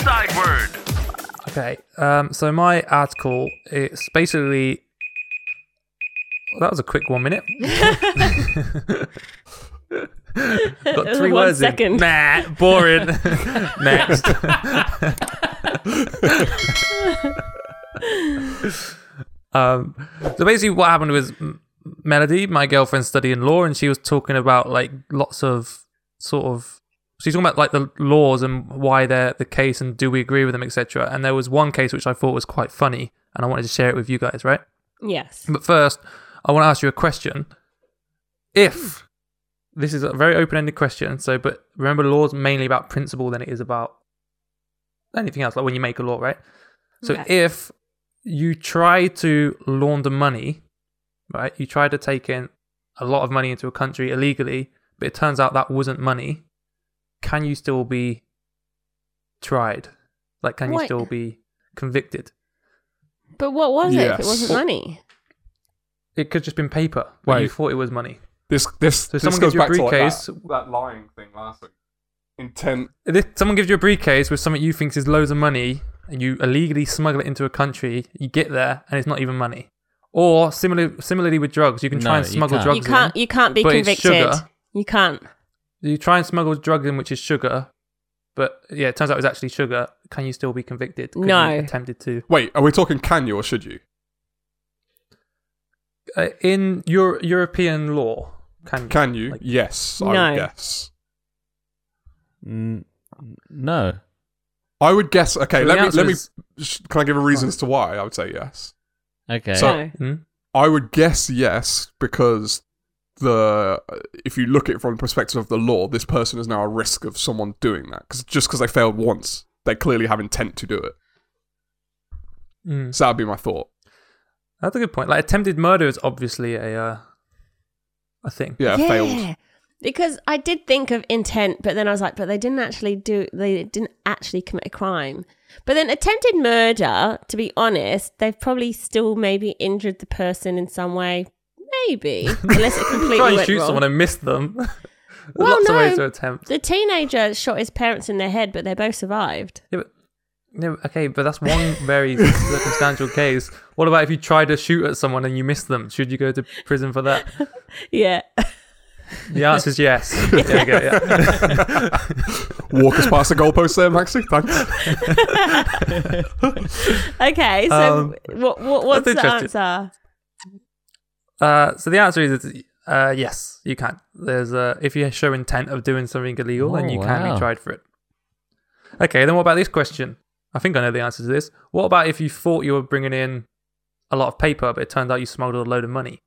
inside word. Okay, um, so my article it's basically well, that was a quick one minute. Got three one words second. in. Nah, boring. Next. um, so basically, what happened was Melody, my girlfriend, studying law, and she was talking about like lots of sort of. She's talking about like the laws and why they're the case and do we agree with them, etc. And there was one case which I thought was quite funny, and I wanted to share it with you guys, right? Yes. But first, I want to ask you a question. If this is a very open-ended question, so but remember, law is mainly about principle than it is about anything else. Like when you make a law, right? So Okay. if you try to launder money, right? You try to take in a lot of money into a country illegally, but it turns out that wasn't money. Can you still be tried? Like, can you still be convicted? But what was it if it wasn't money? It could just been paper. But you thought it was money. This this So this someone goes gives you a back to like briefcase. that, that lying thing last week. Intent. If someone gives you a briefcase with something you think is loads of money, and you illegally smuggle it into a country, you get there and it's not even money. Or similar, similarly with drugs, you can try No, and smuggle can't. drugs You can't. in. You can't be convicted. You can't. You try and smuggle drugs in, which is sugar, but yeah, it turns out it's actually sugar. Can you still be convicted? 'cause No. you attempted to. Wait, are we talking can you or should you? Uh, in your European law, can you? Can you? Like- yes, I No. would guess. N- no. I would guess. Okay, So the let me answer let me. is- sh- Can I give a reason as to why? I would say yes. Okay. So- no. Hmm? I would guess yes because the if you look at it from the perspective of the law, this person is now a risk of someone doing that because just because they failed once, they clearly have intent to do it. Mm. So that'd be my thought. That's a good point. Like attempted murder is obviously a uh, a thing. Yeah, failed. Because I did think of intent, but then I was like, but they didn't actually do. They didn't actually commit a crime. But then attempted murder, to be honest, they've probably still maybe injured the person in some way. Maybe, unless it completely Try and went shoot wrong. someone and miss them. There's Well, lots of ways to attempt. The teenager shot his parents in the head, but they both survived. Yeah, but, yeah, okay, but that's one very circumstantial case. What about if you try to shoot at someone and you miss them? Should you go to prison for that? Yeah. The answer is yes. There you go, yeah. Walk us past the goalpost there, Maxie. Thanks. Okay. So Um, what, what what's the answer? Uh, so the answer is uh, yes, you can. There's uh, if you show intent of doing something illegal, then Oh, you can wow. be tried for it. Okay, then what about this question? I think I know the answer to this. What about if you thought you were bringing in a lot of paper, but it turned out you smuggled a load of money?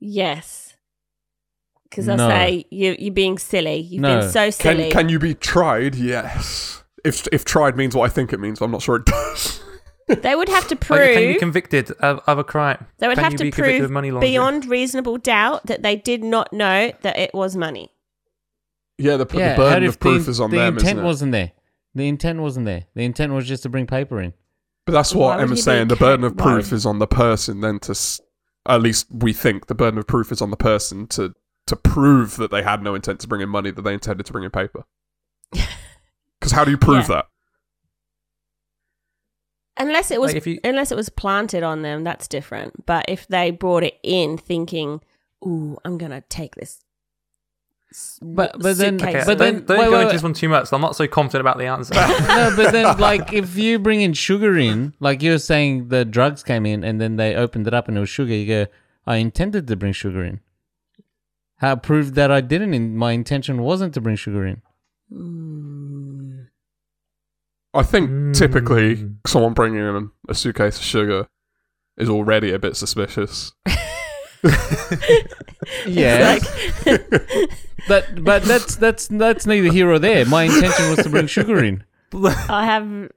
Yes. Because I No. say you you're being silly. You've No. been so silly. Can can you be tried? Yes. If if tried means what I think it means, I'm not sure it does. They would have to Like, can you prove be convicted of, of a crime? they would Can have to be prove money beyond reasonable doubt that they did not know that it was money. yeah, the, yeah, the burden of proof the, is on the them, intent isn't it? wasn't there. The intent wasn't there. The intent was just to bring paper in. But that's what would Emma's saying. The burden of proof would- is on the person then to, s- at least we think the burden of proof is on the person to to prove that they had no intent to bring in money, that they intended to bring in paper. Because how do you prove Yeah. that? Unless it was Like, if you- unless it was planted on them, that's different. But if they brought it in thinking, "Ooh, I'm gonna take this," But- but then okay, but then don't, don't wait, go wait, into wait. this one too much. So I'm not so confident about the answer. no, but then like if you bring in sugar in, like you're saying the drugs came in and then they opened it up and it was sugar, you go, I intended to bring sugar in. How proved that I didn't in my intention wasn't to bring sugar in. Mm. I think Mm. typically someone bringing in a suitcase of sugar is already a bit suspicious. Yeah. but but that's that's that's neither here or there. My intention was to bring sugar in. I have,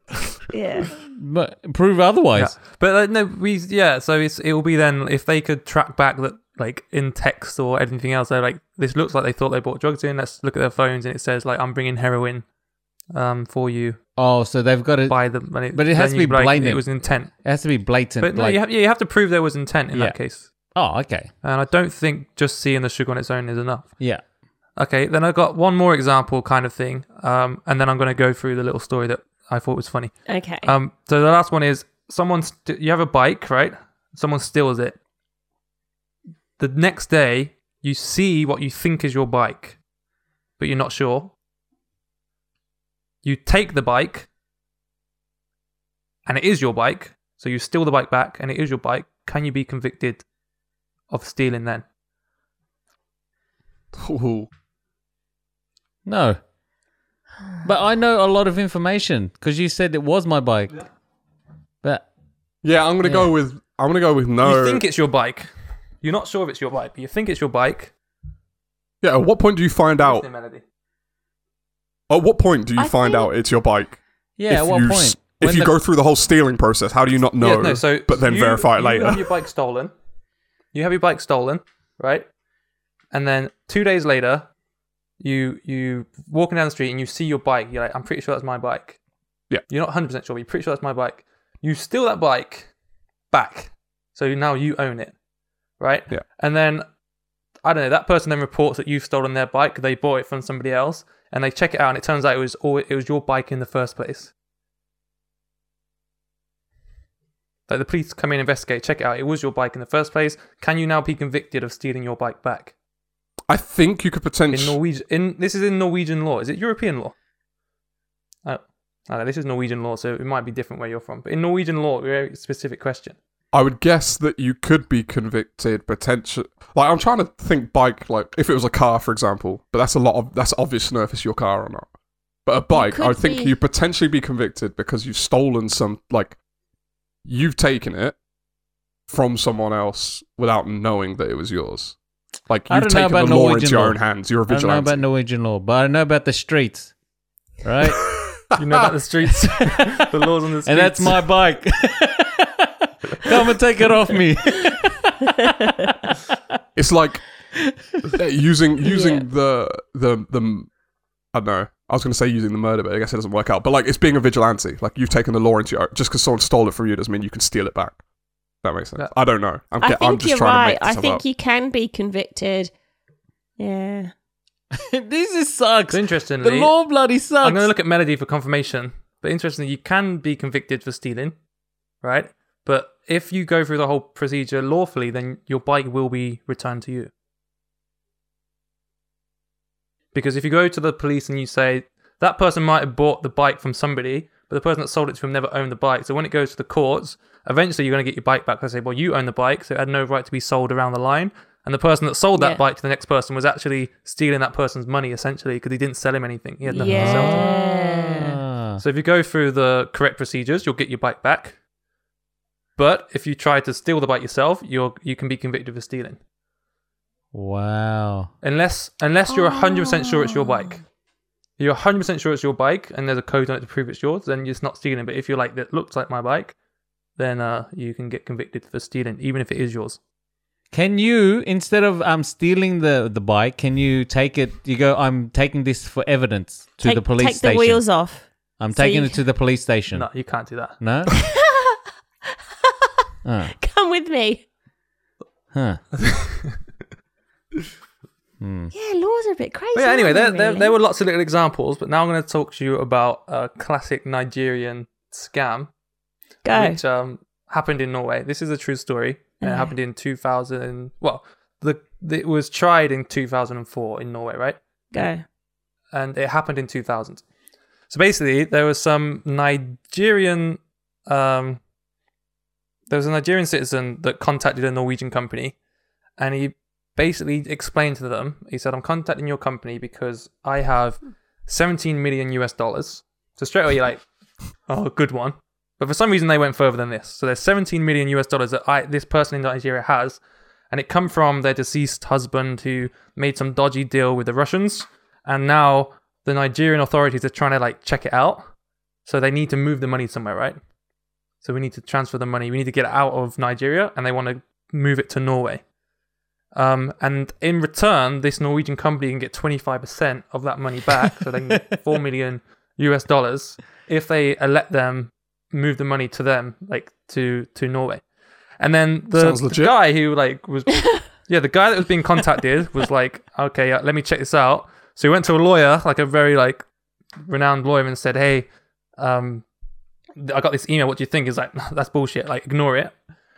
yeah. But prove Yeah. otherwise. But uh, no, we yeah. So it's it will be then if they could track back that like in text or anything else. They're like this looks like they thought they bought drugs in. Let's look at their phones and it says like I'm bringing heroin, um, for you. Oh, so they've got to buy the money, But it has to you be like, blatant. It was intent. it has to be blatant. But no, like, you have yeah, you have to prove there was intent in Yeah. that case. oh, okay. And I don't think just seeing the sugar on its own is enough. Yeah. Okay, then I've got one more example kind of thing, um, and then I'm going to go through the little story that I thought was funny. Okay. Um, so the last one is someone. St- you have a bike, right? Someone steals it. The next day, you see what you think is your bike, but you're not sure. You take the bike, and it is your bike. So you steal the bike back, and it is your bike. Can you be convicted of stealing then? Ooh. No. But I know a lot of information because you said it was my bike. But Yeah, I'm gonna go with. I'm gonna go with no. You think it's your bike. You're not sure if it's your bike, but you think it's your bike. yeah. At what point do you find out? Listening melody. At what point do you I find think- out it's your bike? yeah, if at what you, point? If When you the- go through the whole stealing process, how do you not know? Yeah, no, so but then you- verify it You later. have your bike stolen. You have your bike stolen, right? And then two days later, you you walking down the street and you see your bike. You're like, I'm pretty sure that's my bike. Yeah. You're not 100 percent sure, but you're pretty sure that's my bike. You steal that bike back, so now you own it, right? Yeah. And then I don't know. That person then reports that you've stolen their bike. They bought it from somebody else, and they check it out, and it turns out it was all it was your bike in the first place. Like the police come in, investigate, check it out. It was your bike in the first place. Can you now be convicted of stealing your bike back? I think you could potentially In. Norwegian, in this is in Norwegian law. Is it European law? Oh, know, this is Norwegian law, so it might be different where you're from. But in Norwegian law, very specific question. I would guess that you could be convicted potentially. Like I'm trying to think bike like if it was a car, for example. But that's a lot of that's obvious to know if it's your car or not. But a bike, I think be- you potentially be convicted because you've stolen some like you've taken it from someone else without knowing that it was yours. Like you've don't know taken the about law Norwegian into your law. own hands. You're a I don't know about Norwegian law, but I know about the streets. Right? You know about the streets, the laws on the streets. and that's my bike. Come and take it off me. It's like using using Yeah. the the the I don't know. I was going to say using the murder, but I guess it doesn't work out. But like, it's being a vigilante. Like you've taken the law into your just because someone stole it from you doesn't mean you can steal it back. That makes sense. Yeah. I don't know. I'm, I ge- think I'm just you're trying to right. make I think up. you can be convicted. Yeah. this is sucks. So The law bloody sucks. I'm going to look at Melody for confirmation. But interestingly, you can be convicted for stealing, right? But if you go through the whole procedure lawfully, then your bike will be returned to you. Because if you go to the police and you say that person might have bought the bike from somebody, but the person that sold it to him never owned the bike. So when it goes to the courts, eventually you're going to get your bike back. They say, well, you own the bike, so it had no right to be sold around the line. And the person that sold that Yeah. bike to the next person was actually stealing that person's money, essentially, because he didn't sell him anything. He had nothing to sell to him. Yeah. Ah. So if you go through the correct procedures, you'll get your bike back. But if you try to steal the bike yourself, you're you can be convicted of stealing. Wow. Unless unless you're hundred percent sure it's your bike. If You're hundred percent sure it's your bike, and there's a code on it to prove it's yours. Then it's not stealing. But if you're like that looks like my bike, then uh, you can get convicted for stealing, even if it is yours. Can you instead of um stealing the the bike, can you take it? You go. I'm taking this for evidence to take, the police take station. Take the wheels off. I'm so taking you it to the police station. No, you can't do that. No. Ah, Come with me. huh. Hmm. Yeah, laws are a bit crazy. But yeah, anyway, there, aren't there, there were lots of little examples, but now I'm going to talk to you about a classic Nigerian scam, Go. which um, happened in Norway. This is a true story. and It happened in 2000. Well, the, the it was tried in 2004 in Norway, right? Go. and it happened in 2000. So basically, there was some Nigerian, um, there was a Nigerian citizen that contacted a Norwegian company, and he basically explained to them. He said, "I'm contacting your company because I have 17 million US dollars." So straight away, you're like, "Oh, good one." But for some reason, they went further than this. So there's 17 million US dollars that I this person in Nigeria has, and it come from their deceased husband who made some dodgy deal with the Russians, and now the Nigerian authorities are trying to like check it out. So they need to move the money somewhere, right? So we need to transfer the money. We need to get it out of Nigeria, and they want to move it to Norway. Um, and in return, this Norwegian company can get 25% of that money back, so they can get 4 million US dollars if they uh, let them move the money to them, like to to Norway. And then the, the guy who like was, yeah, the guy that was being contacted was like, okay, uh, let me check this out. So he went to a lawyer, like a very like renowned lawyer, and said, hey, um, I got this email. What do you think? Is like that's bullshit. Like ignore it.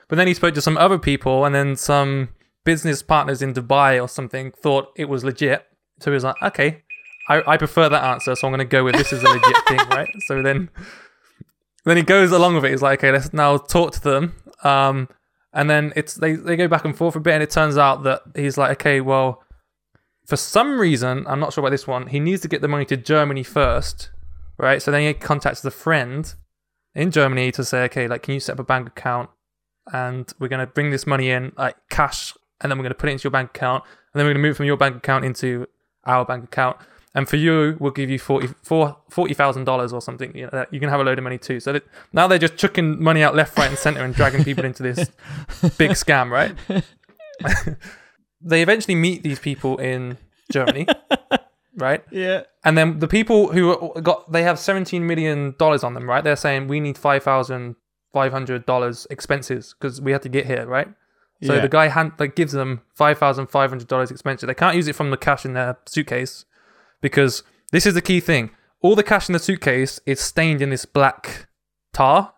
But then he spoke to some other people, and then some business partners in Dubai or something thought it was legit. So he was like, okay, I, I prefer that answer, so I'm going to go with this is a legit thing, right? So then, then he goes along with it. He's like, okay, let's now talk to them. Um, and then it's they they go back and forth a bit, and it turns out that he's like, okay, well, for some reason, I'm not sure about this one. He needs to get the money to Germany first, right? So then he contacts the friend in Germany to say, okay, like, can you set up a bank account? And we're going to bring this money in, like cash, and then we're going to put it into your bank account, and then we're going to move from your bank account into our bank account. And for you, we'll give you forty four forty thousand dollars or something. You know, you can have a load of money too. So that, now they're just chucking money out left, right, and center and dragging people into this big scam, right? they eventually meet these people in Germany, right? Yeah. And then the people who got they have seventeen million dollars on them, right? They're saying we need five thousand five hundred dollars expenses because we had to get here, right? So Yeah. the guy hand like gives them five thousand five hundred dollars expenses. They can't use it from the cash in their suitcase because this is the key thing. All the cash in the suitcase is stained in this black tar,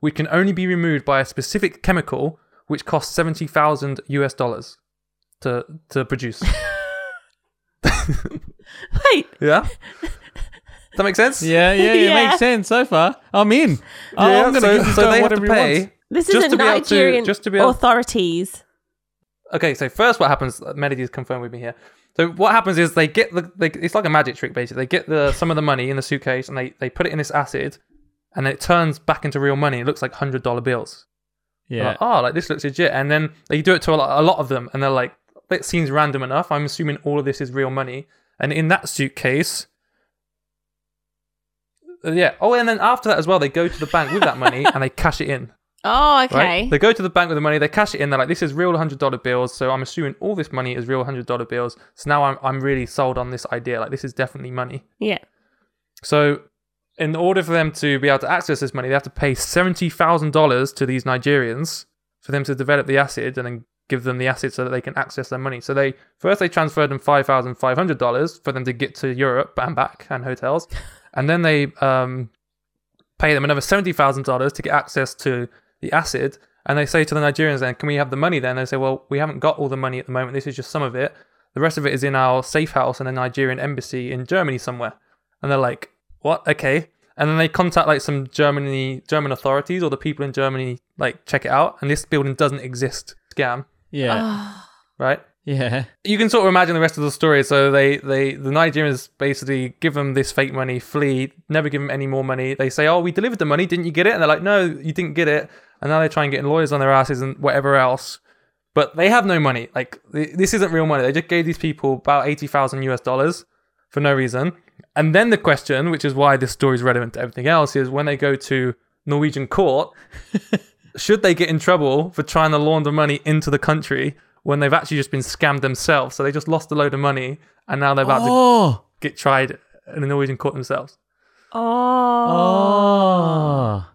which can only be removed by a specific chemical, which costs seventy thousand US dollars to to produce. Wait, yeah, that make sense? Yeah, yeah, it Yeah. makes sense so far. I'm in. Yeah, I'm gonna so, give this so guy they have to whatever he wants. pay. this Just isn't to be able to- Nigerian just to be able- authorities. Okay, so first, what happens? Uh, Melody is confirmed with me here. So what happens is they get the they, it's like a magic trick basically. They get the some of the money in the suitcase and they they put it in this acid, and it turns back into real money. It looks like hundred dollar bills. Yeah. Like, oh, like this looks legit. And then they do it to a lot, a lot of them, and they're like, it seems random enough. I'm assuming all of this is real money. And in that suitcase, uh, yeah. Oh, and then after that as well, they go to the bank with that money and they cash it in. Oh, okay. Right? They go to the bank with the money, they cash it in. They're like, "This is real hundred dollar bills." So I'm assuming all this money is real hundred dollar bills. So now I'm I'm really sold on this idea. Like this is definitely money. Yeah. So in order for them to be able to access this money, they have to pay seventy thousand dollars to these Nigerians for them to develop the acid and then give them the acid so that they can access their money. So they first they transferred them five thousand five hundred dollars for them to get to Europe and back and hotels, and then they um, pay them another seventy thousand dollars to get access to the acid. And they say to the Nigerians, then, can we have the money then? They say, well, we haven't got all the money at the moment. This is just some of it. The rest of it is in our safe house in a Nigerian embassy in Germany somewhere. And they're like, what? Okay. And then they contact like some Germany German authorities or the people in Germany like check it out. And this building doesn't exist. Scam, Yeah. Oh, right? yeah. you can sort of imagine the rest of the story. So they, they the Nigerians basically give them this fake money, flee, never give them any more money. They say, "Oh, we delivered the money, didn't you get it?" And they're like, "No, you didn't get it." And now they try and get lawyers on their asses and whatever else. But they have no money. Like th- this isn't real money. They just gave these people about eighty thousand US dollars for no reason. And then the question, which is why this story is relevant to everything else, is when they go to Norwegian court, should they get in trouble for trying to launder money into the country when they've actually just been scammed themselves? So they just lost a load of money and now they're about to Oh. get tried in a Norwegian court themselves. oh. Oh.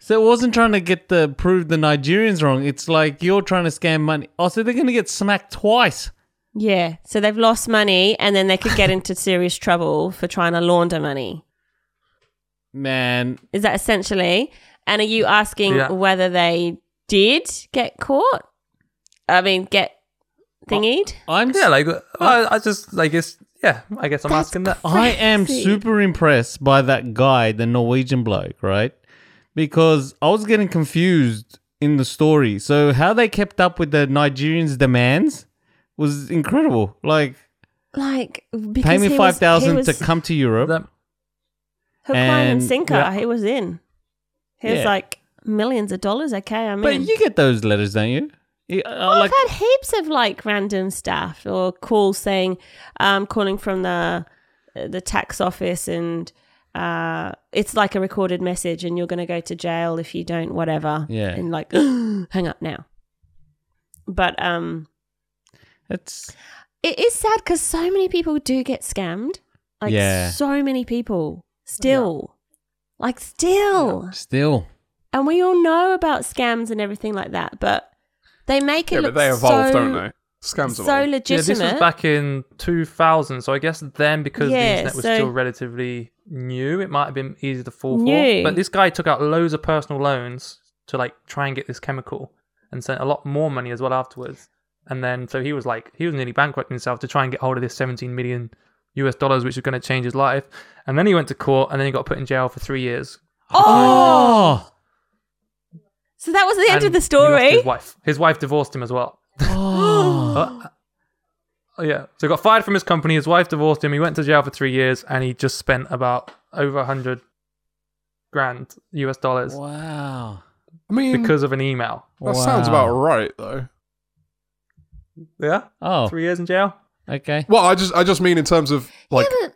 So it wasn't trying to get the prove the Nigerians wrong. It's like you're trying to scam money. Oh, so they're gonna get smacked twice. Yeah. So they've lost money and then they could get into serious trouble for trying to launder money. Man, Is that essentially? And are you asking Yeah. whether they did get caught? I mean, get thingied? I'm Yeah, like I, I just like it's yeah. I guess I'm That's asking that. I am super impressed by that guy, the Norwegian bloke, right? Because I was getting confused in the story. So how they kept up with the Nigerians' demands was incredible. Like, Like, because pay me he five was- thousand he to come to Europe. That- hook, line, and and- sinker. yeah. He was in. He was Yeah. like millions of dollars. Okay, I mean, but you get those letters, don't you? You- uh, Well, like, I've had heaps of like random stuff or calls saying, um, calling from the the tax office, and uh, it's like a recorded message, and you're going to go to jail if you don't, whatever. Yeah. and like, hang up now. But um, it's it is sad because so many people do get scammed. Like, Yeah. so many people still, like, still. still. And we all know about scams and everything like that, but they make it Yeah, look but they evolve, so, don't they? Scams of so old. Yeah, this was back in 2000, so I guess then because the internet was so- still relatively new, it might have been easy to fall New. for. But this guy took out loads of personal loans to like try and get this chemical, and sent a lot more money as well afterwards. And then so he was like he was nearly bankrupting himself to try and get hold of this 17 million US dollars, which was going to change his life. And then he went to court, and then he got put in jail for three years. Oh. so that was the end And of the story. His wife, his wife divorced him as well. Oh. Oh, yeah. So he got fired from his company. His wife divorced him. He went to jail for three years, and he just spent about over a hundred grand US dollars wow. I mean, because of an email. that sounds about right, though. Yeah, Oh. Three years in jail. Okay. Well, I just, I just mean in terms of like Yeah,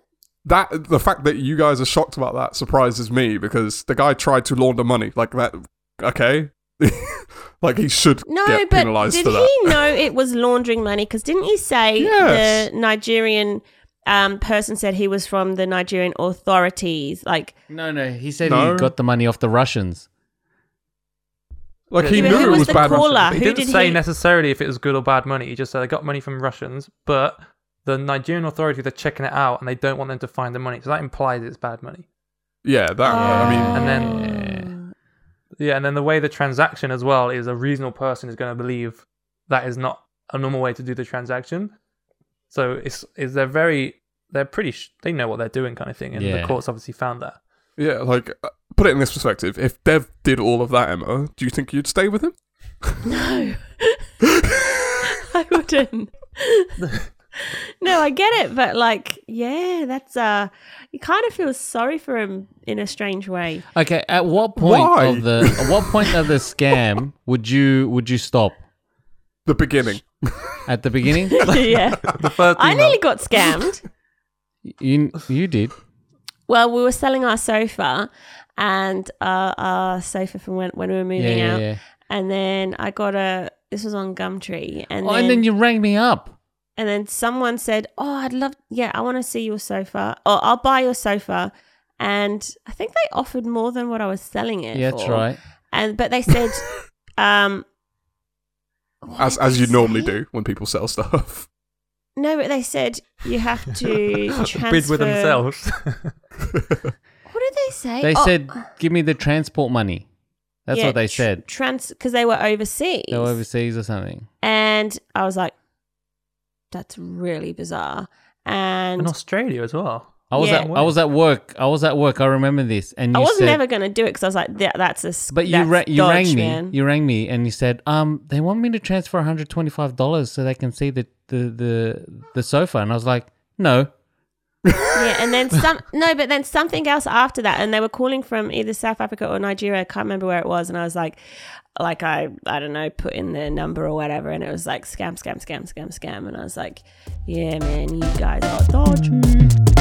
that. The fact that you guys are shocked about that surprises me because the guy tried to launder money like that. Okay, like he should No, get but penalized did for that. he know it was laundering money? Because didn't he say Yes. the Nigerian um, person said he was from the Nigerian authorities? Like, No, no. He said No. he got the money off the Russians. Like he knew it was was bad. caller? Russian. He who didn't did say he- necessarily if it was good or bad money. He just said I got money from Russians, but the Nigerian authorities are checking it out, and they don't want them to find the money. So that implies it's bad money. Yeah, that. I mean, oh. And then- Oh. Yeah, and then the way the transaction as well is a reasonable person is going to believe that is not a normal way to do the transaction. So it's is they're very they're pretty sh- they know what they're doing kind of thing, and Yeah. the courts obviously found that. Yeah, like uh, put it in this perspective. If Dev did all of that, Emma, do you think you'd stay with him? no, I wouldn't. no, I get it, but like, yeah, that's uh, you kind of feel sorry for him in a strange way. Okay. At what point Why? of the at what point of the scam would you would you stop? The beginning. At the beginning? yeah, The first I nearly got scammed. you you did. Well, we were selling our sofa and uh, our sofa from when, when we were Yeah, moving yeah, out. yeah. And then I got a, this was on Gumtree. And, Oh, then, and then you rang me up. and then someone said, Oh, I'd love, yeah, I want to see your sofa. Or I'll buy your sofa. And I think they offered more than what I was selling it Yeah, that's for. right. And, but they said, um, what as did as they you normally say? do when people sell stuff. No, but they said you have to transfer. bid with themselves. What did they say? They Oh, said, "Give me the transport money." That's yeah, what they tr- said. Trans, because they were overseas. They were overseas or something. And I was like, that's really bizarre. And in Australia as well. I was Yeah. at I was at work. I was at work. I remember this, and I was said, never going to do it because I was like, that, that's a." But you ra- you dodge, rang me. man. You rang me, and you said, um, they want me to transfer one hundred twenty five dollars so they can see the, the the the sofa, and I was like, no. Yeah, and then some. no, but then something else after that, and they were calling from either South Africa or Nigeria. I can't remember where it was, and I was like, like I, I don't know, put in the number or whatever, and it was like scam, scam, scam, scam, scam, and I was like, yeah, man, you guys are dodgy.